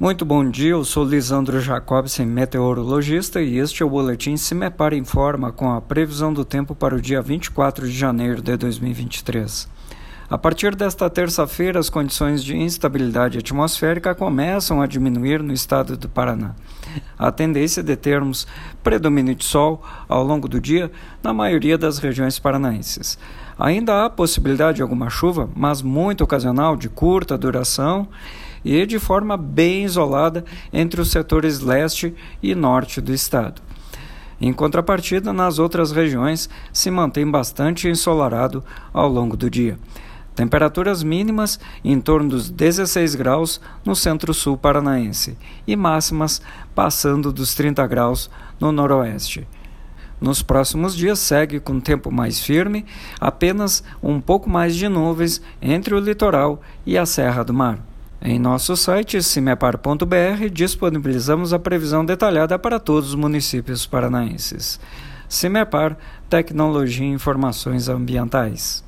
Muito bom dia, eu sou Lisandro Jacobsen, meteorologista, e este é o Boletim Cimepar Informa com a previsão do tempo para o dia 24 de janeiro de 2023. A partir desta terça-feira, as condições de instabilidade atmosférica começam a diminuir no estado do Paraná. A tendência é de termos predomínio de sol ao longo do dia na maioria das regiões paranaenses. Ainda há possibilidade de alguma chuva, mas muito ocasional, de curta duração e de forma bem isolada entre os setores leste e norte do estado. Em contrapartida, nas outras regiões se mantém bastante ensolarado ao longo do dia. Temperaturas mínimas em torno dos 16 graus no centro-sul paranaense e máximas passando dos 30 graus no noroeste. Nos próximos dias segue com tempo mais firme, apenas um pouco mais de nuvens entre o litoral e a Serra do Mar. Em nosso site cimepar.br disponibilizamos a previsão detalhada para todos os municípios paranaenses. Cimepar Tecnologia e Informações Ambientais.